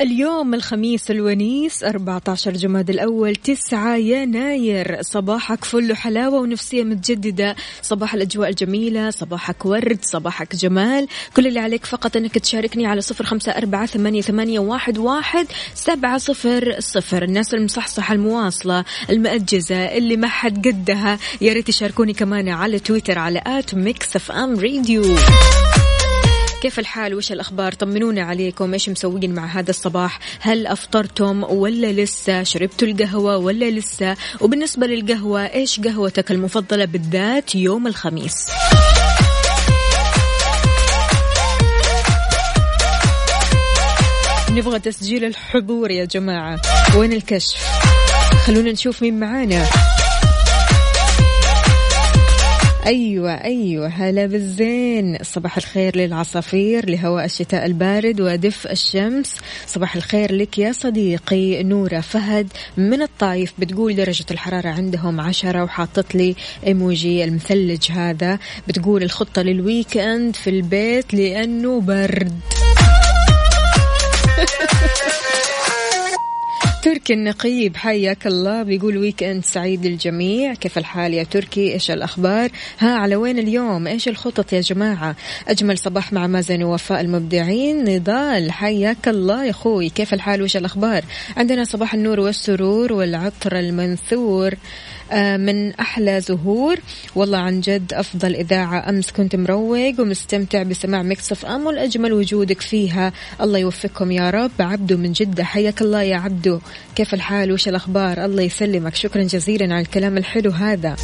اليوم الخميس الونيس 14 جماد الأول 9 يناير. صباحك فل حلاوة ونفسية متجددة. صباح الأجواء الجميلة صباحك ورد صباحك جمال. كل اللي عليك فقط أنك تشاركني على صفر خمسة أربعة ثمانية, ثمانية واحد, واحد سبعة صفر صفر. الناس المصحصحة المواصلة المأجزة اللي ما حد قدها. يا ريت يشاركوني كمان على تويتر على at Mix FM Radio. كيف الحال؟ وش الأخبار؟ طمنونا عليكم. إيش مسوين مع هذا الصباح؟ هل أفطرتم ولا لسه؟ شربتوا القهوة ولا لسه؟ وبالنسبة للقهوة إيش قهوتك المفضلة بالذات يوم الخميس؟ نبغى تسجيل الحضور يا جماعة. وين الكشف؟ خلونا نشوف مين معانا. أيوة أيوة. هلا بالزين. صباح الخير للعصافير لهواء الشتاء البارد ودف الشمس. صباح الخير لك يا صديقي نورة فهد. من الطايف بتقول درجة الحرارة عندهم عشرة وحاطت لي إيموجي المثلج هذا. بتقول الخطة لل weekend في البيت لأنه برد. تركي النقيب حياك الله. بيقول weekend سعيد للجميع. كيف الحال يا تركي؟ إيش الأخبار؟ ها على وين اليوم؟ إيش الخطط يا جماعة؟ أجمل صباح مع مازن ووفاء المبدعين. نضال حياك الله يا أخوي. كيف الحال؟ وإيش الأخبار؟ عندنا صباح النور والسرور والعطر المنثور. من أحلى زهور والله عن جد أفضل إذاعة أمس كنت مروق ومستمتع بسماع Mix FM والأجمل وجودك فيها. الله يوفقكم يا رب. عبدو من جدة حياك الله يا عبدو. كيف الحال؟ وش الأخبار؟ الله يسلمك. شكرا جزيلا على الكلام الحلو هذا.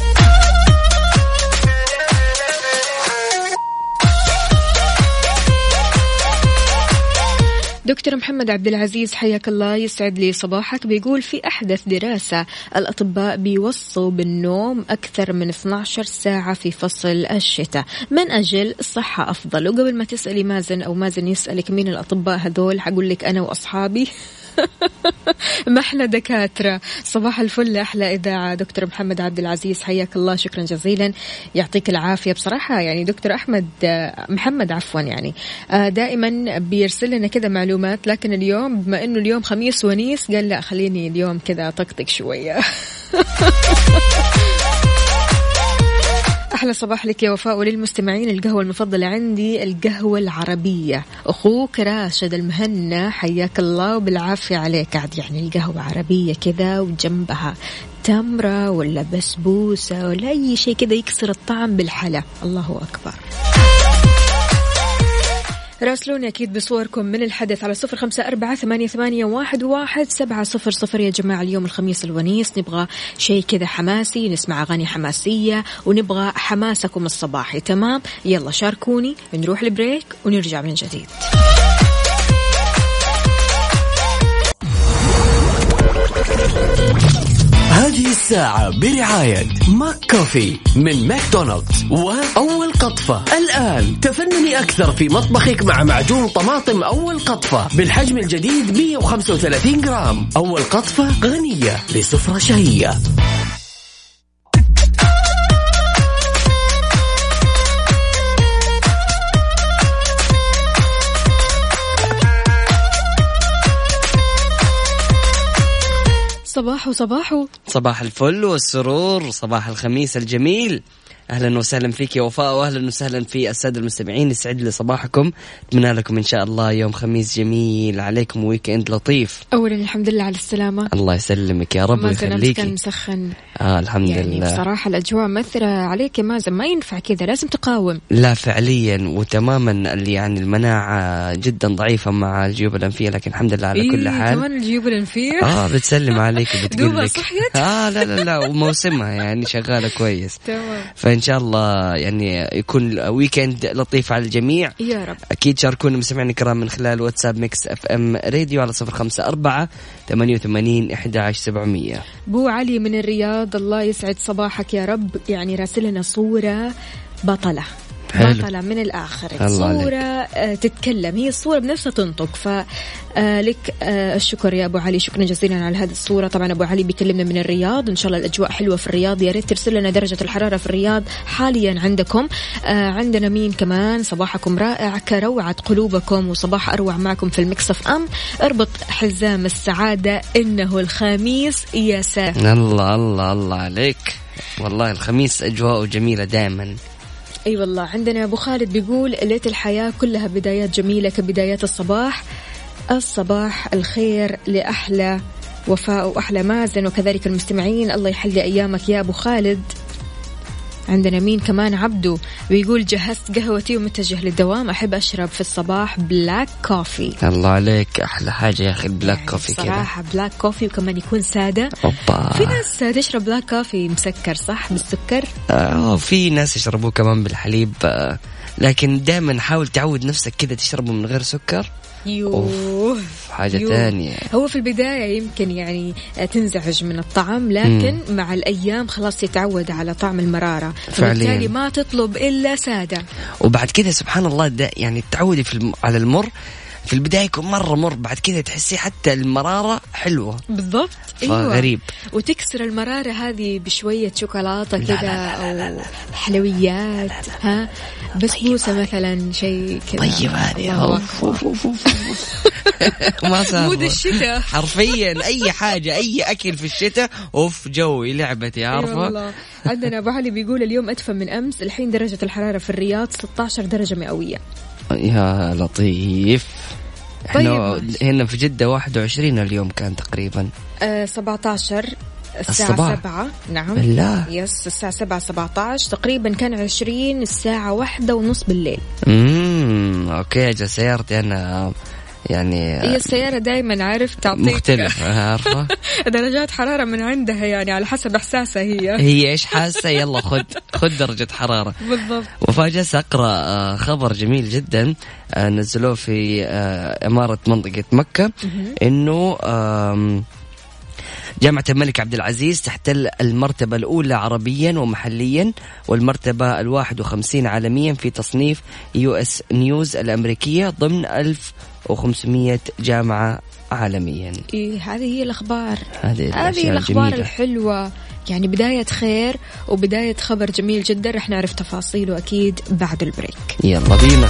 دكتور محمد عبد العزيز حياك الله يسعد لي صباحك. بيقول في أحدث دراسة الأطباء بيوصوا بالنوم أكثر من 12 ساعة في فصل الشتاء. من أجل الصحة أفضل؟ وقبل ما تسألي مازن أو مازن يسألك مين الأطباء هذول حقول لك أنا وأصحابي. ما إحنا دكاترة. صباح الفل أحلى إذاعة. دكتور محمد عبد العزيز حياك الله. شكرا جزيلا. يعطيك العافية. بصراحة يعني دكتور أحمد محمد عفوا يعني آه، دائما بيرسل لنا كذا معلومات لكن اليوم بما إنه اليوم خميس ونيس قال لا خليني اليوم كذا طقطق شوية. أحلى صباح لك يا وفاء وللمستمعين. القهوة المفضلة عندي القهوة العربية. أخوك راشد المهنا حياك الله وبالعافية عليك. عاد يعني القهوة عربية كذا وجنبها تمرة ولا بسبوسة ولا أي شيء كذا يكسر الطعم بالحلا. الله أكبر. راسلوني أكيد بصوركم من الحدث على صفر خمسة أربعة ثمانية, ثمانية واحد, واحد سبعة صفر صفر. يا جماعة اليوم الخميس الونيس نبغى شيء كذا حماسي نسمع أغاني حماسية ونبغى حماسكم الصباحي. تمام؟ يلا شاركوني نروح ال break ونرجع من جديد. هذه الساعة برعاية McCoffee من ماكدونالدز وأول قطفة. الآن تفنني أكثر في مطبخك مع معجون طماطم أول قطفة بالحجم الجديد 135 جرام. أول قطفة غنية لسفرة شهية. صباحو صباحو صباح الفل والسرور صباح الخميس الجميل. أهلا وسهلا فيك يا وفاء واهلا وسهلا في السادة المستمعين. يسعد لي صباحكم. أتمنى لكم إن شاء الله يوم خميس جميل. عليكم ويكند لطيف. اولا الحمد لله على السلامة. الله يسلمك يا رب أمس كان ويخليك. مسخن. آه الحمد يعني لله. بصراحة الأجواء مأثرة عليك يا مازن. ما ينفع كذا لازم تقاوم. لا فعليا وتماما اللي يعني المناعة جدا ضعيفة مع الجيوب الأنفية لكن الحمد لله على كل إيه، حال. كمان الجيوب الأنفية؟ آه بتسلم عليك وبتقول دوبها لك؟ آه لا لا لا وموسمها يعني شغالة كويس. تمام. فإن شاء الله يعني يكون weekend لطيف على الجميع. يا رب. أكيد شاركونا مستمعينا الكرام من خلال واتساب Mix FM Radio على صفر خمسة أربعة ثمانية وثمانين إحدى عشر سبعمية. بو علي من الرياض الله يسعد صباحك يا رب. يعني راسلنا صورة بطلة. حلو. بطلة من الآخر. الله عليك. صورة آه، تتكلم. هي الصورة بنفسها تنطق. فلك الشكر يا أبو علي. شكرا جزيلا على هذه الصورة. طبعا أبو علي بيكلمنا من الرياض. إن شاء الله الأجواء حلوة في الرياض. يا ريت ترسل لنا درجة الحرارة في الرياض حاليا عندكم. آه، عندنا مين كمان؟ صباحكم رائع. كروعة قلوبكم. وصباح أروع معكم في ال Mix FM. اربط حزام السعادة. إنه الخميس يا ساتر. الله الله الله عليك. والله الخميس أجواءه جميلة دائما أي أيوة والله. عندنا أبو خالد بيقول ليت الحياة كلها بدايات جميلة كبدايات الصباح. الصباح الخير لأحلى وفاء وأحلى مازن وكذلك المستمعين. الله يحلي أيامك يا أبو خالد. عندنا مين كمان؟ عبدو بيقول جهزت قهوتي ومتجه للدوام. أحب أشرب في الصباح بلاك كوفي الله عليك. أحلى حاجة يا أخي ال black coffee كذا صراحة black coffee وكمان يكون سادة. أوبا. في ناس تشرب black coffee مسكر صح؟ بالسكر؟ آه في ناس يشربوه كمان بالحليب. آه لكن دائما حاول تعود نفسك كذا تشربه من غير سكر. يوه حاجة يوه. ثانية هو في البداية يمكن يعني تنزعج من الطعم لكن مم. مع الأيام خلاص تتعود على طعم المرارة فعلياً. فبالتالي ما تطلب إلا سادة وبعد كذا سبحان الله ده يعني تعودي في الم... على المر في البداية يكون مرة مر بعد كذا تحسي حتى المرارة حلوة بالضبط أيوة. فغريب وتكسر المرارة هذه بشوية شوكولاتة لا، كذا لا، لا، أو حلويات ها بسبوسة مثلا شيء كذا. طيب هذه. ما صار. mood الشتاء. حرفيا أي حاجة أي أكل في الشتاء. أوف جوي لعبتي عارفة؟ والله. عندنا أبو علي بيقول اليوم أدفى من أمس. الحين درجة الحرارة في الرياض 16 درجة مئوية. يا لطيف. إحنا طيب. هنا في جدة 21 اليوم كان تقريبا. آه 17 الساعة الصباح. 7 نعم. بالله. yes الساعة 7 17 تقريبا كان 20 الساعة واحدة ونص بالليل. امم أوكي أجل سيارتي أنا. يعني هي السيارة دائما عارف تعطيك. مختلفة عارفة. درجات حرارة من عندها يعني على حسب إحساسها هي. هي إيش حاسة؟ يلا خذ خذ درجة حرارة. بالضبط. وفاجأت أقرأ آه، خبر جميل جدا آه، نزلوه في آه، إمارة منطقة مكة آم، جامعة الملك عبد العزيز تحتل المرتبة الأولى عربيا ومحليا والمرتبة الواحد وخمسين عالميا في تصنيف US News الأمريكية ضمن 1500 جامعة عالميا. إيه هذه هي الأخبار. هذه هذه الأخبار الجميلة. الحلوة. يعني بداية خير وبداية خبر جميل جدا. رح نعرف تفاصيله أكيد بعد ال break. يلا بينا.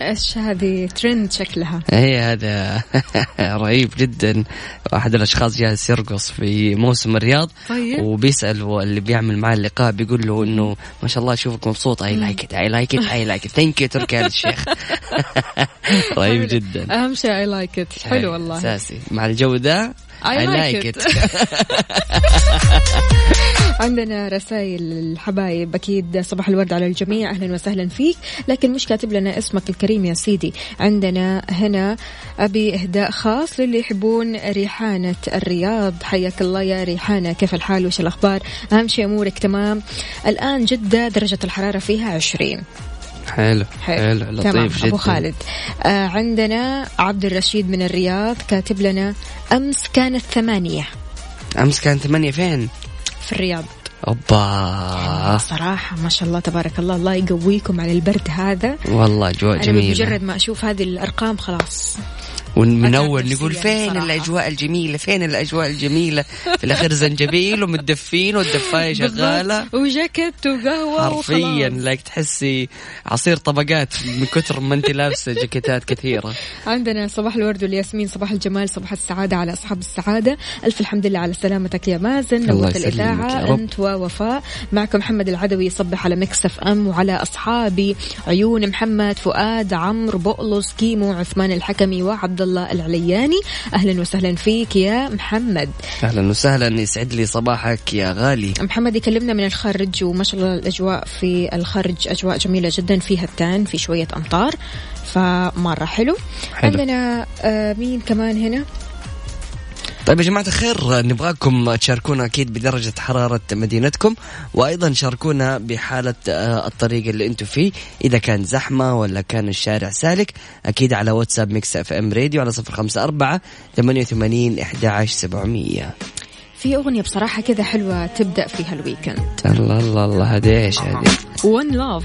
إيش هذه ترند شكلها؟ هي هذا رهيب جدا. واحد الأشخاص جالس يرقص في موسم الرياض طيب. وبيسأل اللي بيعمل معاه اللقاء بيقول له إنه ما شاء الله أشوفك مبسوط. I like it I like it I like it thank you تركي آل الشيخ. رهيب جدا. أهم شيء I like it حلو والله. أساسي. مع الجو ذا I like it. it. عندنا رسائل الحبايب. أكيد صباح الورد على الجميع. أهلا وسهلا فيك. لكن مش كاتب لنا اسمك الكريم يا سيدي. عندنا هنا أبي إهداء خاص للي يحبون ريحانة الرياض. حياك الله يا ريحانة. كيف الحال؟ وش الأخبار؟ أهم شيء أمورك تمام. الآن جدة درجة الحرارة فيها 20 حلو حلو. تمام لطيف جدا أبو خالد. آه عندنا عبد الرشيد من الرياض كاتب لنا أمس كانت ثمانية. أمس كان ثمانية فين؟ في الرياض. أوبا. صراحة ما شاء الله تبارك الله. الله يقويكم على البرد هذا. والله أجواء أنا جميلة. بمجرد ما أشوف هذه الأرقام خلاص. ومن أول أتعب نقول فين بصراحة. الأجواء الجميلة فين الأجواء الجميلة في الأخير زنجبيل ومتدفين والدفاية شغالة. وجاكيت وقهوة حرفيا. لك تحسي عصير طبقات من كثر ما أنت لابسة جاكيتات كثيرة عندنا صباح الورد والياسمين صباح الجمال صباح السعادة على أصحاب السعادة ألف الحمد لله على سلامتك يا مازن نورت رب. أنت ووفاء معكم محمد العدوي يصبح على مكسف أم وعلى أصحابي عيون محمد فؤاد عمرو بؤلص كيمو عثمان الحكمي وعبد الله العلياني. أهلا وسهلا فيك يا محمد. أهلا وسهلا يسعد لي صباحك يا غالي. محمد يكلمنا من الخارج وما شاء الله الأجواء في الخارج أجواء جميلة جدا فيها التان في شوية أمطار فمرة حلو, حلو. عندنا آه مين كمان هنا؟ طيب يا جماعة الخير نبغاكم تشاركونا أكيد بدرجة حرارة مدينتكم وأيضا شاركونا بحالة آه، الطريق اللي أنتم فيه إذا كان زحمة ولا كان الشارع سالك أكيد على واتساب Mix FM Radio على صفر خمسة أربعة ثمانية وثمانين إحدى سبعمية. في أغنية بصراحة كذا حلوة تبدأ فيها ال weekend الله الله الله هذه إيش هذه؟ one love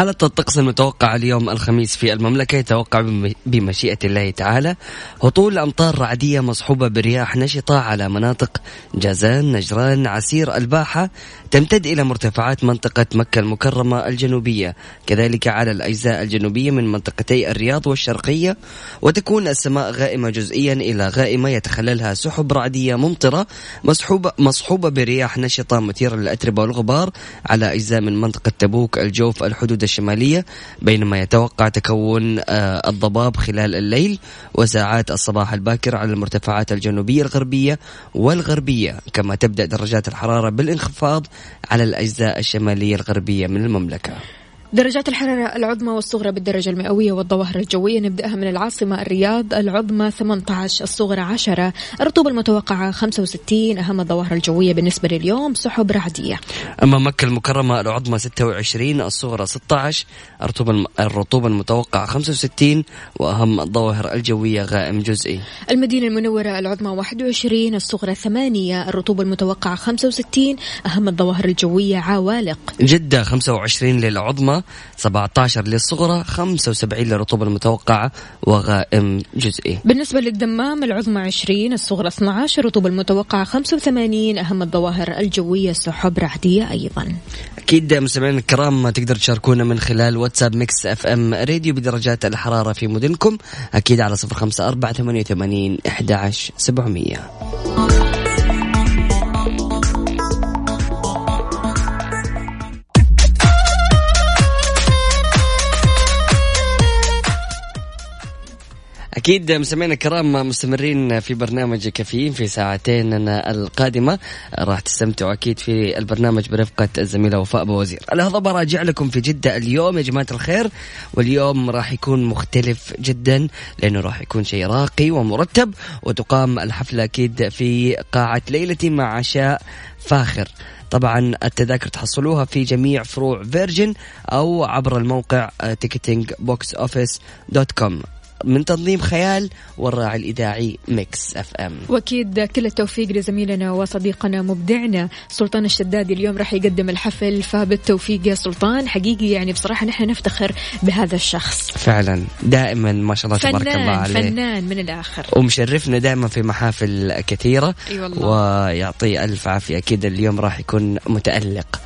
حالة الطقس المتوقعة اليوم الخميس في المملكة؟ يتوقع بم- بمشيئة الله تعالى. هطول أمطار رعدية مصحوبة برياح نشطة على مناطق جازان نجران عسير الباحة. تمتد إلى مرتفعات منطقة مكة المكرمة الجنوبية. كذلك على الأجزاء الجنوبية من منطقتي الرياض والشرقية. وتكون السماء غائمة جزئيا إلى غائمة. يتخللها سحب رعدية ممطرة مصحوبة, مصحوبة برياح نشطة. مثيرة للأتربة والغبار على أجزاء من منطقة تبوك الجوف الحدود الشمالية بينما يتوقع تكون آه، الضباب خلال الليل وساعات الصباح الباكر على المرتفعات الجنوبية الغربية والغربية كما تبدأ درجات الحرارة بالانخفاض على الأجزاء الشمالية الغربية من المملكة. درجات الحرارة العظمى والصغرى بالدرجة المئوية والظواهر الجوية. نبدأها من العاصمة الرياض العظمى 18 الصغرى 10 الرطوبة المتوقعة 65 أهم الظواهر الجوية بالنسبة لليوم سحب رعدية. أما مكة المكرمة العظمى 26 الصغرى 16 الرطوبة الرطوبة المتوقعة 65 وأهم الظواهر الجوية غائم جزئي. المدينة المنورة العظمى 21 الصغرى 8 الرطوبة المتوقعة 65 أهم الظواهر الجوية عوالق. جدة 25 للعظمى 17 للصغرى 75 للرطوبة المتوقعة وغائم جزئي. بالنسبة للدمام العظمى 20 الصغرى 12 الرطوبة المتوقعة 85 أهم الظواهر الجوية سحب رعدية أيضا. أكيد مستمعينا الكرام تقدر تشاركونا من خلال واتساب Mix FM Radio بدرجات الحرارة في مدنكم أكيد على 054 88 11 700 أكيد مستمعينا الكرام مستمرين في برنامج كافيين في ساعتين القادمة. راح تستمتعوا أكيد في البرنامج برفقة الزميلة وفاء بوازير الهضبة راجع لكم في جدة اليوم يا جماعة الخير. واليوم راح يكون مختلف جدا لأنه راح يكون شيء راقي ومرتب وتقام الحفلة أكيد في قاعة ليلتي مع عشاء فاخر. طبعا التذاكر تحصلوها في جميع فروع Virgin أو عبر الموقع ticketing من تنظيم خيال والراعي الإذاعي Mix FM. وأكيد كل التوفيق لزميلنا وصديقنا مبدعنا سلطان الشدادي اليوم راح يقدم الحفل فبالتوفيق يا سلطان. حقيقي يعني بصراحة نحن نفتخر بهذا الشخص. فعلا. دائما ما شاء الله تبارك الله عليه. فنان من الآخر. ومشرفنا دائما في محافل كثيرة. أي والله. ويعطيه ألف عافية. أكيد اليوم راح يكون متألق.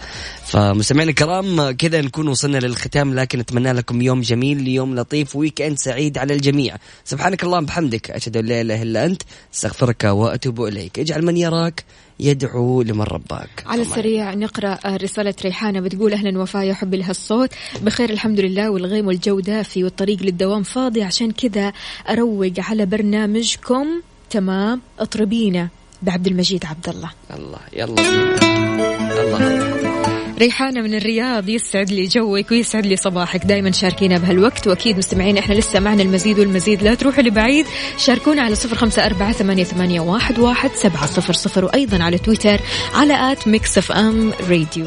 فمستمعينا الكرام كذا نكون وصلنا للختام لكن أتمنى لكم يوم جميل يوم لطيف weekend سعيد على الجميع. سبحانك اللهم بحمدك أشهد أن لا إله إلا أنت أستغفرك وأتوب إليك. اجعل من يراك يدعو لمن رباك. على السريع نقرأ رسالة ريحانة بتقول أهلا وفاء يا حبي لها الصوت بخير الحمد لله والغيم والجو دافي والطريق للدوام فاضي. عشان كذا أروق على برنامجكم. تمام اطربينا بعبد المجيد عبد الله. الله يلا. بينا الله. ريحانة من الرياض يسعد لي جوك ويسعد لي صباحك. دائما شاركينا بهالوقت وأكيد مستمعين إحنا لسه معنا المزيد والمزيد. لا تروحوا لبعيد شاركونا على صفر خمسة أربعة ثمانية, ثمانية واحد, واحد سبعة صفر صفر وأيضا على تويتر على at Mix FM Radio.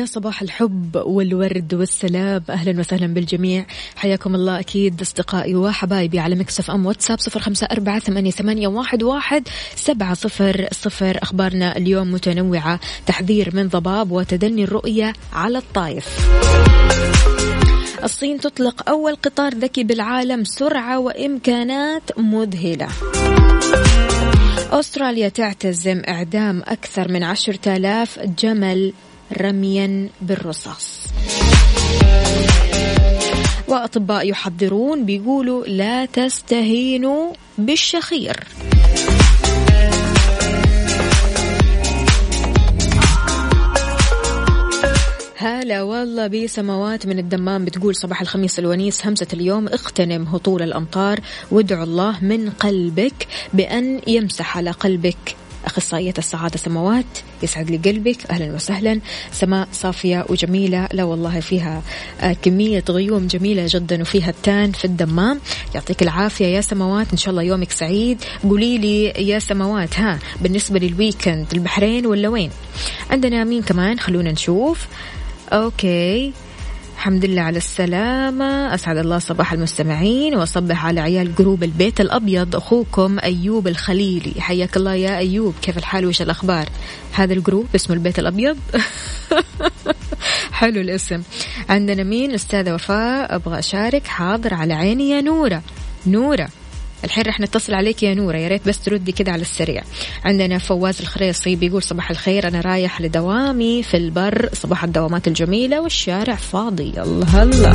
ويا صباح الحب والورد والسلام أهلا وسهلا بالجميع. حياكم الله أكيد أصدقائي وحبايبي على Mix FM واتساب صفر أربعة ثمانية, ثمانية واحد, سبعة صفر صفر. أخبارنا اليوم متنوعة. تحذير من ضباب وتدني الرؤية على الطايف. الصين تطلق أول قطار ذكي بالعالم سرعة وإمكانات مذهلة. أستراليا تعتزم إعدام أكثر من عشرة آلاف جمل رميا بالرصاص. وأطباء يحذرون بيقولوا لا تستهينوا بالشخير. هلا والله بسماوات من الدمام بتقول صباح الخميس الونيس همسة اليوم اغتنم هطول الأمطار وادعو الله من قلبك بأن يمسح على قلبك أخصائية السعادة سماوات يسعد لي قلبك أهلا وسهلا. سماء صافية وجميلة لا والله فيها آه، كمية غيوم جميلة جدا وفيها التان في الدمام. يعطيك العافية يا سماوات إن شاء الله يومك سعيد. قولي لي يا سماوات ها بالنسبة لل weekend البحرين ولا وين؟ عندنا مين كمان؟ خلونا نشوف. okay. الحمد لله على السلامة. أسعد الله صباح المستمعين وأصبح على عيال group البيت الأبيض أخوكم أيوب الخليلي. حياك الله يا أيوب. كيف الحال؟ وش الأخبار؟ هذا ال group اسمه البيت الأبيض. حلو الاسم. عندنا مين؟ أستاذة وفاء. أبغى أشارك. حاضر. على عيني يا نورة. نورة. الحين رح نتصل عليك يا نورة يا ريت بس تردي كده على السريع. عندنا فواز الخريصي بيقول صباح الخير أنا رايح لدوامي في البر صباح الدوامات الجميلة والشارع فاضي. الله الله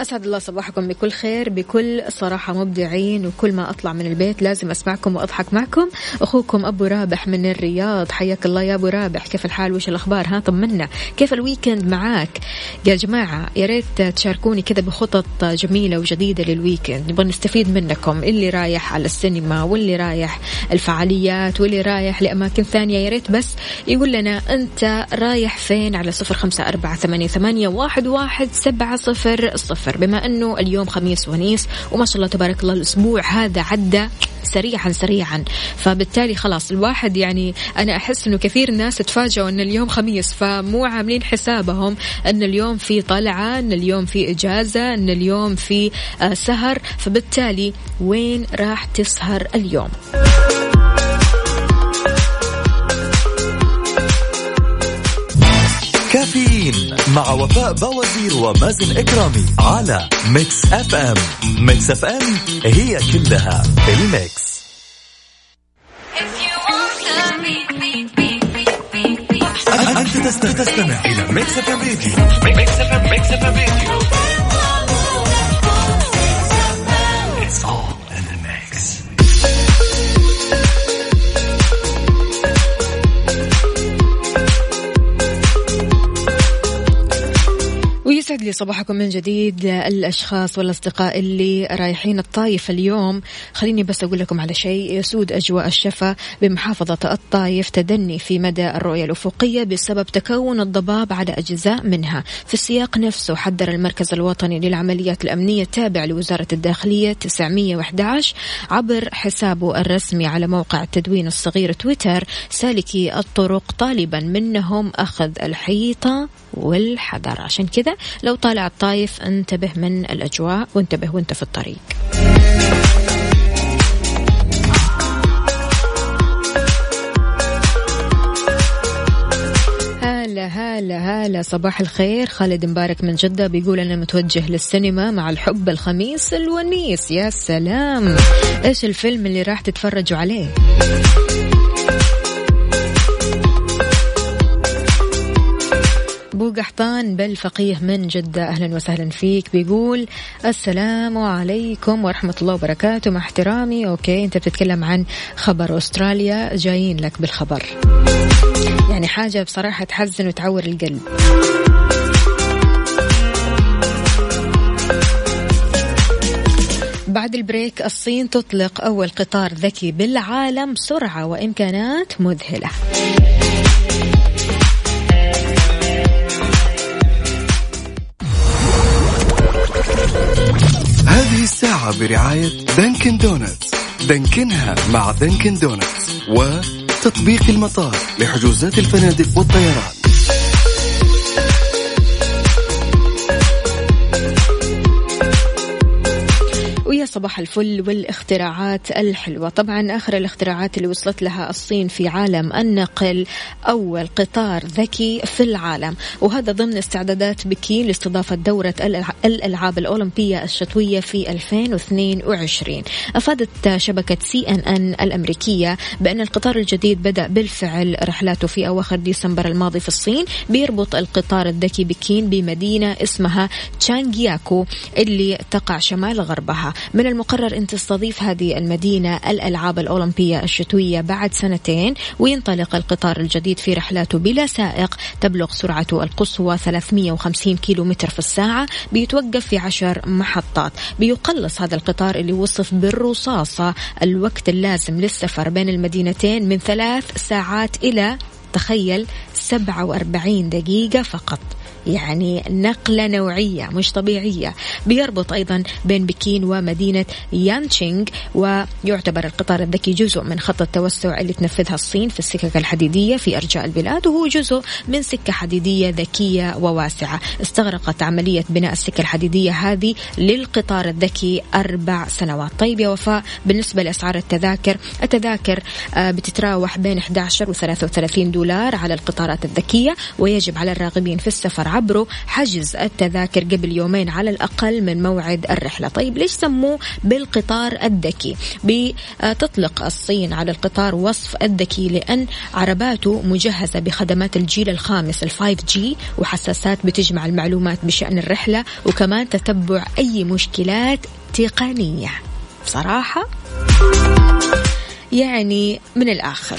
أسعد الله صباحكم بكل خير بكل صراحة مبدعين وكل ما أطلع من البيت لازم أسمعكم وأضحك معكم. أخوكم أبو رابح من الرياض حياك الله يا أبو رابح. كيف الحال؟ وش الأخبار؟ ها طمنا. كيف ال weekend معاك؟ يا جماعة يا ريت تشاركوني كذا بخطط جميلة وجديدة لل weekend. نبغى نستفيد منكم. اللي رايح على السينما واللي رايح الفعاليات واللي رايح لأماكن ثانية. يا ريت بس يقول لنا أنت رايح فين؟ على صفر خمسة أربعة ثمانية, واحد, واحد سبعة صفر صفر. بما أنه اليوم خميس ونيس وما شاء الله تبارك الله الأسبوع هذا عدى سريعا سريعا. فبالتالي خلاص الواحد يعني أنا أحس أنه كثير ناس تفاجئوا أن اليوم خميس فمو عاملين حسابهم أن اليوم في طلعة أن اليوم في إجازة أن اليوم في آه، سهر. فبالتالي وين راح تسهر اليوم؟ كافيين مع وفاء بوازير ومازن إكرامي على Mix FM. Mix FM هي كلها في ال mix. أنت تستمع, إلى Mix FM Radio. Mix FM Mix FM Radio. يسعد لي صباحكم من جديد الأشخاص والأصدقاء اللي رايحين الطايف اليوم. خليني بس أقول لكم على شيء. يسود أجواء الشفا بمحافظة الطايف تدني في مدى الرؤية الأفقية بسبب تكون الضباب على أجزاء منها. في السياق نفسه حذر المركز الوطني للعمليات الأمنية التابع لوزارة الداخلية 911 عبر حسابه الرسمي على موقع التدوين الصغير تويتر سالكي الطرق طالبا منهم أخذ الحيطة. والحذر. عشان كذا لو طالع الطايف انتبه من الأجواء وانتبه وانت في الطريق. هلا هلا هلا صباح الخير. خالد مبارك من جدة بيقول أنا متوجه للسينما مع الحب الخميس الونيس. يا سلام. إيش الفيلم اللي راح تتفرجوا عليه؟ أبو قحطان بالفقيه من جدة أهلا وسهلا فيك بيقول السلام عليكم ورحمة الله وبركاته مع احترامي. okay أنت بتتكلم عن خبر أستراليا جايين لك بالخبر. يعني حاجة بصراحة تحزن وتعور القلب. بعد ال break الصين تطلق أول قطار ذكي بالعالم سرعة وإمكانات مذهلة. الساعة برعاية Dunkin' Donuts. Dunkin ها مع Dunkin' Donuts. وتطبيق المطار لحجوزات الفنادق والطيران. صباح الفل والاختراعات الحلوة. طبعا آخر الاختراعات اللي وصلت لها الصين في عالم النقل أول قطار ذكي في العالم. وهذا ضمن استعدادات بكين لاستضافة دورة الألعاب الأولمبية الشتوية في 2022 أفادت شبكة سي أن أن الأمريكية بأن القطار الجديد بدأ بالفعل رحلاته في أواخر ديسمبر الماضي في الصين بيربط القطار الذكي بكين بمدينة اسمها تشانغياكو اللي تقع شمال غربها. من المقرر أن تستضيف هذه المدينة الألعاب الأولمبية الشتوية بعد سنتين وينطلق القطار الجديد في رحلاته بلا سائق تبلغ سرعته القصوى 350 كيلو متر في الساعة بيتوقف في عشر محطات. بيقلص هذا القطار اللي وصف بالرصاصة الوقت اللازم للسفر بين المدينتين من ثلاث ساعات إلى تخيل 47 دقيقة فقط. يعني نقلة نوعية مش طبيعية. بيربط أيضا بين بكين ومدينة يانشينغ ويعتبر القطار الذكي جزء من خط التوسع اللي تنفذها الصين في السكك الحديدية في أرجاء البلاد وهو جزء من سكة حديدية ذكية وواسعة. استغرقت عملية بناء السكة الحديدية هذه للقطار الذكي أربع سنوات. طيب يا وفاء بالنسبة لأسعار التذاكر التذاكر آه، بتتراوح بين 11 و 33 دولار على القطارات الذكية ويجب على الراغبين في السفر عبره حجز التذاكر قبل يومين على الأقل من موعد الرحلة. طيب ليش سموه بالقطار الذكي؟ بتطلق الصين على القطار وصف الذكي لأن عرباته مجهزة بخدمات الجيل الخامس ال five G وحساسات بتجمع المعلومات بشأن الرحلة وكمان تتبع أي مشكلات تقنية. بصراحة يعني من الآخر.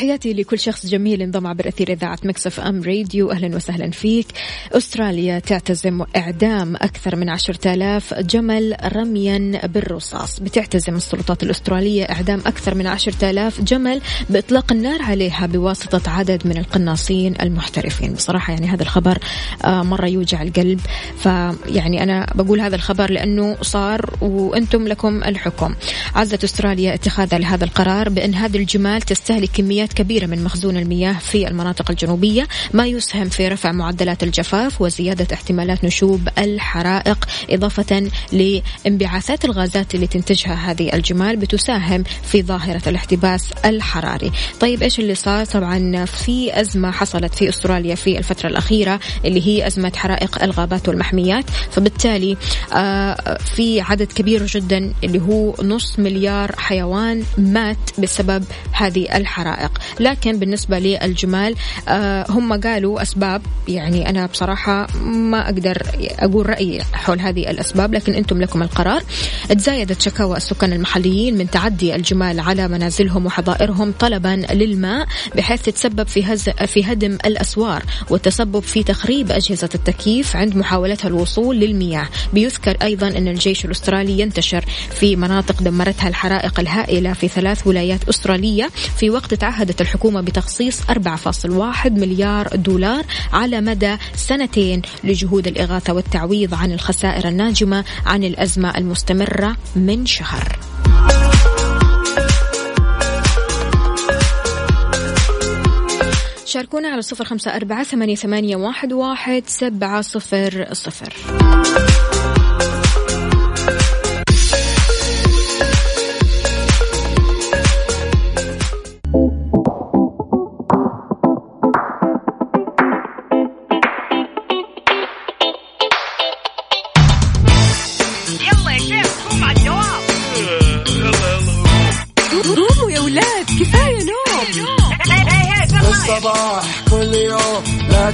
تحياتي لكل شخص جميل انضم عبر أثير إذاعة Mix FM Radio. أهلا وسهلا فيك. أستراليا تعتزم إعدام أكثر من عشرة آلاف جمل رميا بالرصاص. بتعتزم السلطات الأسترالية إعدام أكثر من عشرة آلاف جمل بإطلاق النار عليها بواسطة عدد من القناصين المحترفين. بصراحة يعني هذا الخبر آه، مرة يوجع القلب. فيعني أنا بقول هذا الخبر لأنه صار وأنتم لكم الحكم. عزت أستراليا اتخاذها لهذا القرار بأن هذه الجمال تستهلك كميات كبيرة من مخزون المياه في المناطق الجنوبية ما يسهم في رفع معدلات الجفاف وزيادة احتمالات نشوب الحرائق إضافة لانبعاثات الغازات اللي تنتجها هذه الجمال بتساهم في ظاهرة الاحتباس الحراري. طيب إيش اللي صار؟ طبعا في أزمة حصلت في أستراليا في الفترة الأخيرة اللي هي أزمة حرائق الغابات والمحميات. فبالتالي آه، في عدد كبير جدا اللي هو نص مليار حيوان مات بسبب هذه الحرائق. لكن بالنسبة للجمال آه، هم قالوا أسباب. يعني أنا بصراحة ما أقدر أقول رأيي حول هذه الأسباب لكن أنتم لكم القرار. تزايدت شكاوى السكان المحليين من تعدي الجمال على منازلهم وحظائرهم طلبا للماء بحيث تتسبب في هز في هدم الأسوار والتسبب في تخريب أجهزة التكييف عند محاولتها الوصول للمياه. بيذكر أيضا أن الجيش الأسترالي ينتشر في مناطق دمرتها الحرائق الهائلة في ثلاث ولايات أسترالية. في وقت تعهدت الحكومة بتخصيص 4.1 مليار دولار على مدى سنتين لجهود الإغاثة والتعويض عن الخسائر الناجمة عن الأزمة المستمرة من شهر. شاركونا على صفر خمسة أربعة ثمانية, واحد سبعة صفر صفر.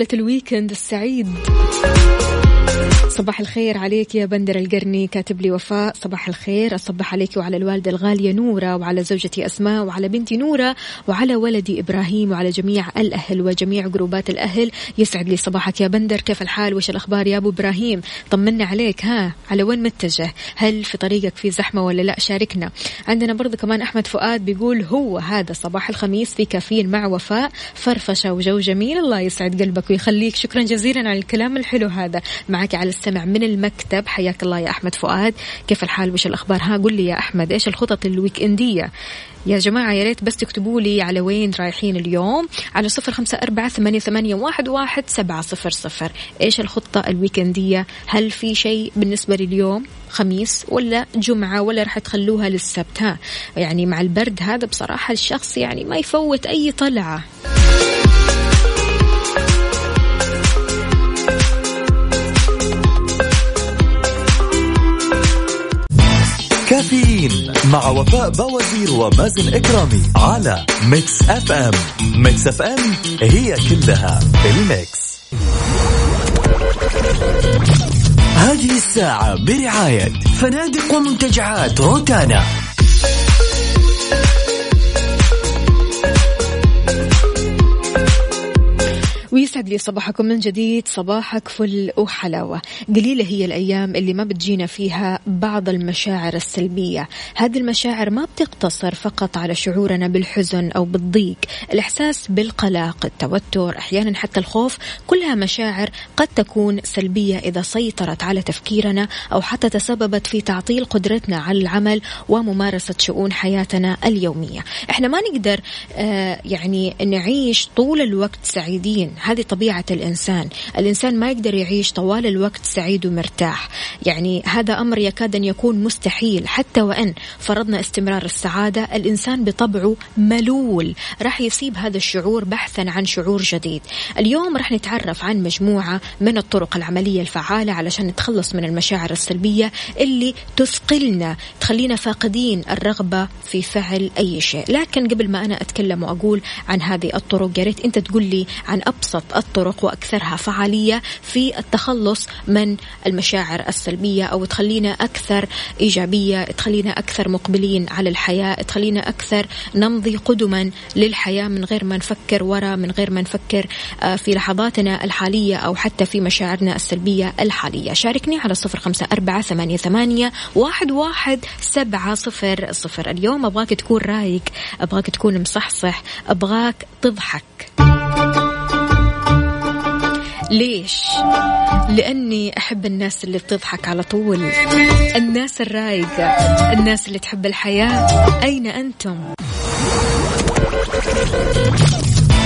دخلت ال weekend السعيد. صباح الخير عليك يا بندر القرني كاتب لي وفاء. صباح الخير أصبح عليك وعلى الوالدة الغالية نورة وعلى زوجتي أسماء وعلى بنتي نورة وعلى ولدي إبراهيم وعلى جميع الأهل وجميع جروبات الأهل. يسعد لي صباحك يا بندر. كيف الحال؟ وش الأخبار يا أبو إبراهيم؟ طمنا عليك ها؟ على وين متجه؟ هل في طريقك في زحمة ولا لا؟ شاركنا. عندنا برضو كمان أحمد فؤاد بيقول هو هذا صباح الخميس في كافيين مع وفاء. فرفشة وجو جميل. الله يسعد قلبك ويخليك. شكرا جزيلا على الكلام الحلو هذا. معك على السمع من المكتب. حياك الله يا أحمد فؤاد. كيف الحال؟ وش الأخبار؟ ها قل لي يا أحمد إيش الخطط ال weekend ية يا جماعة يا ريت بس تكتبوا لي على وين رايحين اليوم. على صفر خمسة أربعة ثمانية, واحد سبعة صفر صفر. إيش الخطة ال weekend ية؟ هل في شيء بالنسبة لليوم؟ خميس ولا جمعة ولا راح تخلوها للسبت؟ ها يعني مع البرد هذا بصراحة الشخص يعني ما يفوت أي طلعة. كافيين مع وفاء بوازير ومازن إكرامي على Mix FM Mix FM هي كلها ال mix. هذه الساعة برعاية فنادق ومنتجعات روتانا. ويسعد لي صباحكم من جديد صباحك فل وحلاوة. قليلة هي الأيام اللي ما بتجينا فيها بعض المشاعر السلبية. هذه المشاعر ما بتقتصر فقط على شعورنا بالحزن أو بالضيق. الإحساس بالقلق التوتر أحيانا حتى الخوف كلها مشاعر قد تكون سلبية إذا سيطرت على تفكيرنا أو حتى تسببت في تعطيل قدرتنا على العمل وممارسة شؤون حياتنا اليومية. إحنا ما نقدر آه يعني نعيش طول الوقت سعيدين. هذه طبيعة الإنسان. الإنسان ما يقدر يعيش طوال الوقت سعيد ومرتاح. يعني هذا أمر يكاد أن يكون مستحيل. حتى وإن فرضنا استمرار السعادة الإنسان بطبعه ملول. راح يصيب هذا الشعور بحثا عن شعور جديد. اليوم راح نتعرف عن مجموعة من الطرق العملية الفعالة علشان نتخلص من المشاعر السلبية اللي تثقلنا تخلينا فاقدين الرغبة في فعل أي شيء. لكن قبل ما أنا أتكلم وأقول عن هذه الطرق يا ريت أنت تقول لي عن أبسط الطرق وأكثرها فعالية في التخلص من المشاعر السلبية أو تخلينا أكثر إيجابية تخلينا أكثر مقبلين على الحياة تخلينا أكثر نمضي قدما للحياة من غير ما نفكر ورا من غير ما نفكر آه، في لحظاتنا الحالية أو حتى في مشاعرنا السلبية الحالية. شاركني على صفر خمسة أربعة ثمانية, ثمانية واحد, واحد سبعة صفر صفر. اليوم أبغاك تكون رايق أبغاك تكون مصحصح أبغاك تضحك. ليش؟ لأني أحب الناس اللي بتضحك على طول الناس الرايقة الناس اللي تحب الحياة أين أنتم؟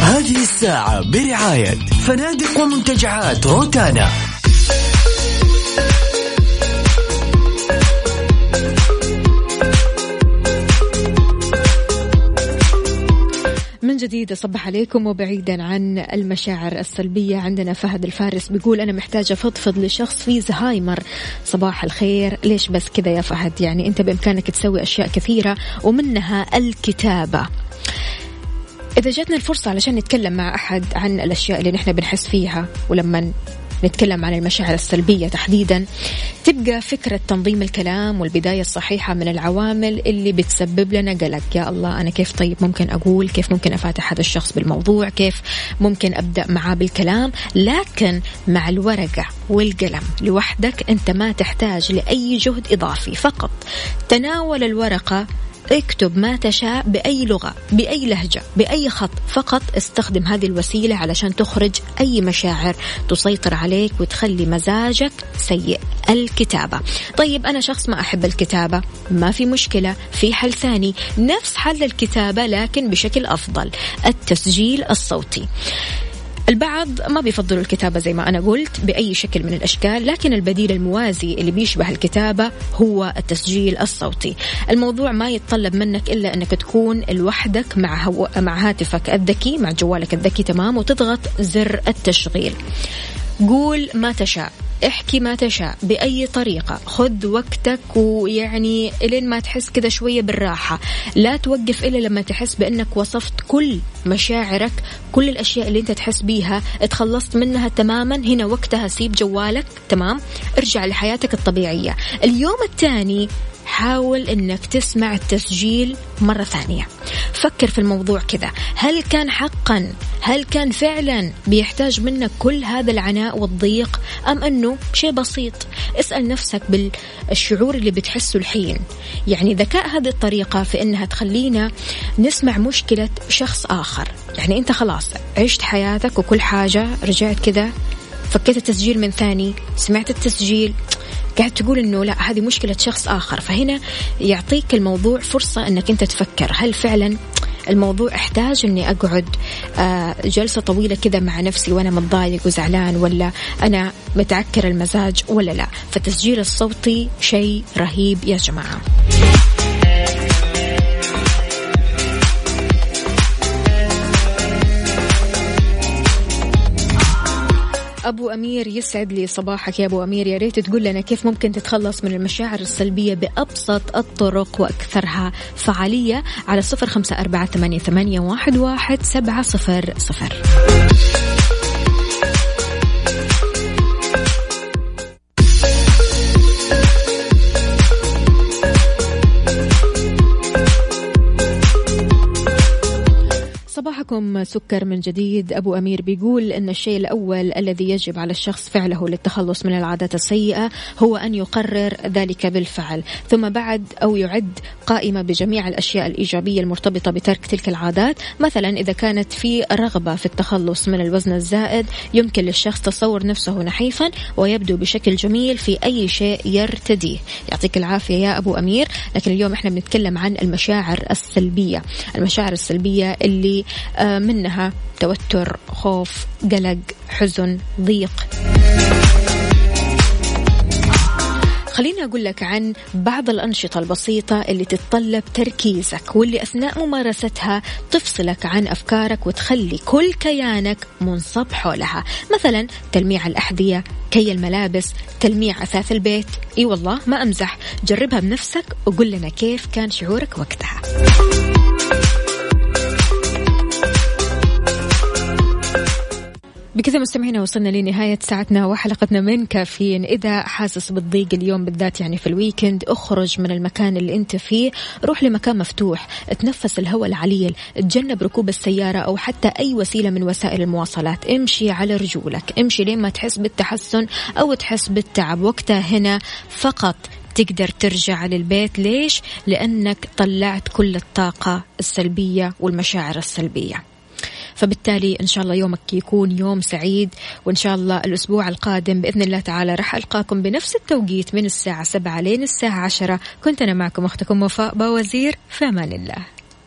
هذه الساعة برعاية فنادق ومنتجعات روتانا من جديد أصبح عليكم وبعيدا عن المشاعر السلبية. عندنا فهد الفارس بيقول أنا محتاجة فضفض لشخص فيه زهايمر. صباح الخير. ليش بس كذا يا فهد؟ يعني أنت بإمكانك تسوي أشياء كثيرة ومنها الكتابة. إذا جاتنا الفرصة علشان نتكلم مع أحد عن الأشياء اللي نحن بنحس فيها ولما نتكلم عن المشاعر السلبية تحديدا. تبقى فكرة تنظيم الكلام والبداية الصحيحة من العوامل اللي بتسبب لنا قلق. يا الله أنا كيف طيب؟ ممكن أقول كيف ممكن أفاتح هذا الشخص بالموضوع؟ كيف ممكن أبدأ معاه بالكلام؟ لكن مع الورقة والقلم لوحدك أنت ما تحتاج لأي جهد إضافي. فقط تناول الورقة اكتب ما تشاء بأي لغة بأي لهجة بأي خط. فقط استخدم هذه الوسيلة علشان تخرج أي مشاعر تسيطر عليك وتخلي مزاجك سيء. الكتابة. طيب أنا شخص ما أحب الكتابة. ما في مشكلة. في حل ثاني. نفس حل الكتابة لكن بشكل أفضل. التسجيل الصوتي. البعض ما بيفضلوا الكتابة زي ما أنا قلت بأي شكل من الأشكال لكن البديل الموازي اللي بيشبه الكتابة هو التسجيل الصوتي. الموضوع ما يتطلب منك إلا أنك تكون لوحدك مع, هو... مع هاتفك الذكي مع جوالك الذكي تمام وتضغط زر التشغيل. قول ما تشاء. احكي ما تشاء بأي طريقة. خذ وقتك ويعني إلين ما تحس كذا شوية بالراحة. لا توقف إلا لما تحس بأنك وصفت كل مشاعرك كل الأشياء اللي أنت تحس بيها. تخلصت منها تماما. هنا وقتها سيب جوالك. تمام؟ ارجع لحياتك الطبيعية. اليوم الثاني حاول إنك تسمع التسجيل مرة ثانية. فكر في الموضوع كذا. هل كان حقا؟ هل كان فعلا بيحتاج منك كل هذا العناء والضيق؟ أم أنه شيء بسيط؟ اسأل نفسك بالشعور اللي بتحسه الحين. يعني ذكاء هذه الطريقة في أنها تخلينا نسمع مشكلة شخص آخر. يعني أنت خلاص عشت حياتك وكل حاجة رجعت كذا فكيت التسجيل من ثاني سمعت التسجيل قاعد تقول إنه لا هذه مشكلة شخص آخر. فهنا يعطيك الموضوع فرصة إنك أنت تفكر هل فعلا الموضوع أحتاج إني أقعد آه، جلسة طويلة كذا مع نفسي وأنا متضايق وزعلان ولا أنا متعكر المزاج ولا لا؟ فالتسجيل الصوتي شيء رهيب يا جماعة. أبو أمير يسعد لي صباحك يا أبو أمير. يا ريت تقول لنا كيف ممكن تتخلص من المشاعر السلبية بأبسط الطرق وأكثرها. فعالية على صفر خمسة أربعة ثمانية واحد سبعة صفر صفر. صباحكم سكر من جديد. أبو أمير بيقول أن الشيء الأول الذي يجب على الشخص فعله للتخلص من العادات السيئة هو أن يقرر ذلك بالفعل ثم بعد أو يعد قائمة بجميع الأشياء الإيجابية المرتبطة بترك تلك العادات. مثلا إذا كانت في رغبة في التخلص من الوزن الزائد يمكن للشخص تصور نفسه نحيفا ويبدو بشكل جميل في أي شيء يرتديه. يعطيك العافية يا أبو أمير. لكن اليوم إحنا بنتكلم عن المشاعر السلبية. المشاعر السلبية اللي آه، منها توتر خوف قلق حزن ضيق. خليني أقول لك عن بعض الأنشطة البسيطة اللي تتطلب تركيزك واللي أثناء ممارستها تفصلك عن أفكارك وتخلي كل كيانك منصب حولها. مثلا تلميع الأحذية كي الملابس تلميع أثاث البيت. إي والله ما أمزح. جربها بنفسك وقول لنا كيف كان شعورك وقتها. بكذا مستمعينا وصلنا لنهاية ساعتنا وحلقتنا من كافيين. إذا حاسس بالضيق اليوم بالذات يعني في ال weekend اخرج من المكان اللي أنت فيه روح لمكان مفتوح تنفس الهواء العليل تجنب ركوب السيارة أو حتى أي وسيلة من وسائل المواصلات. امشي على رجولك. امشي لين ما تحس بالتحسن أو تحس بالتعب. وقتها هنا فقط تقدر ترجع للبيت. ليش؟ لأنك طلعت كل الطاقة السلبية والمشاعر السلبية. فبالتالي إن شاء الله يومك يكون يوم سعيد وإن شاء الله الأسبوع القادم بإذن الله تعالى راح ألقاكم بنفس التوقيت من الساعة سبعة لين الساعة عشرة. كنت أنا معكم أختكم وفاء باوزير في أمان الله.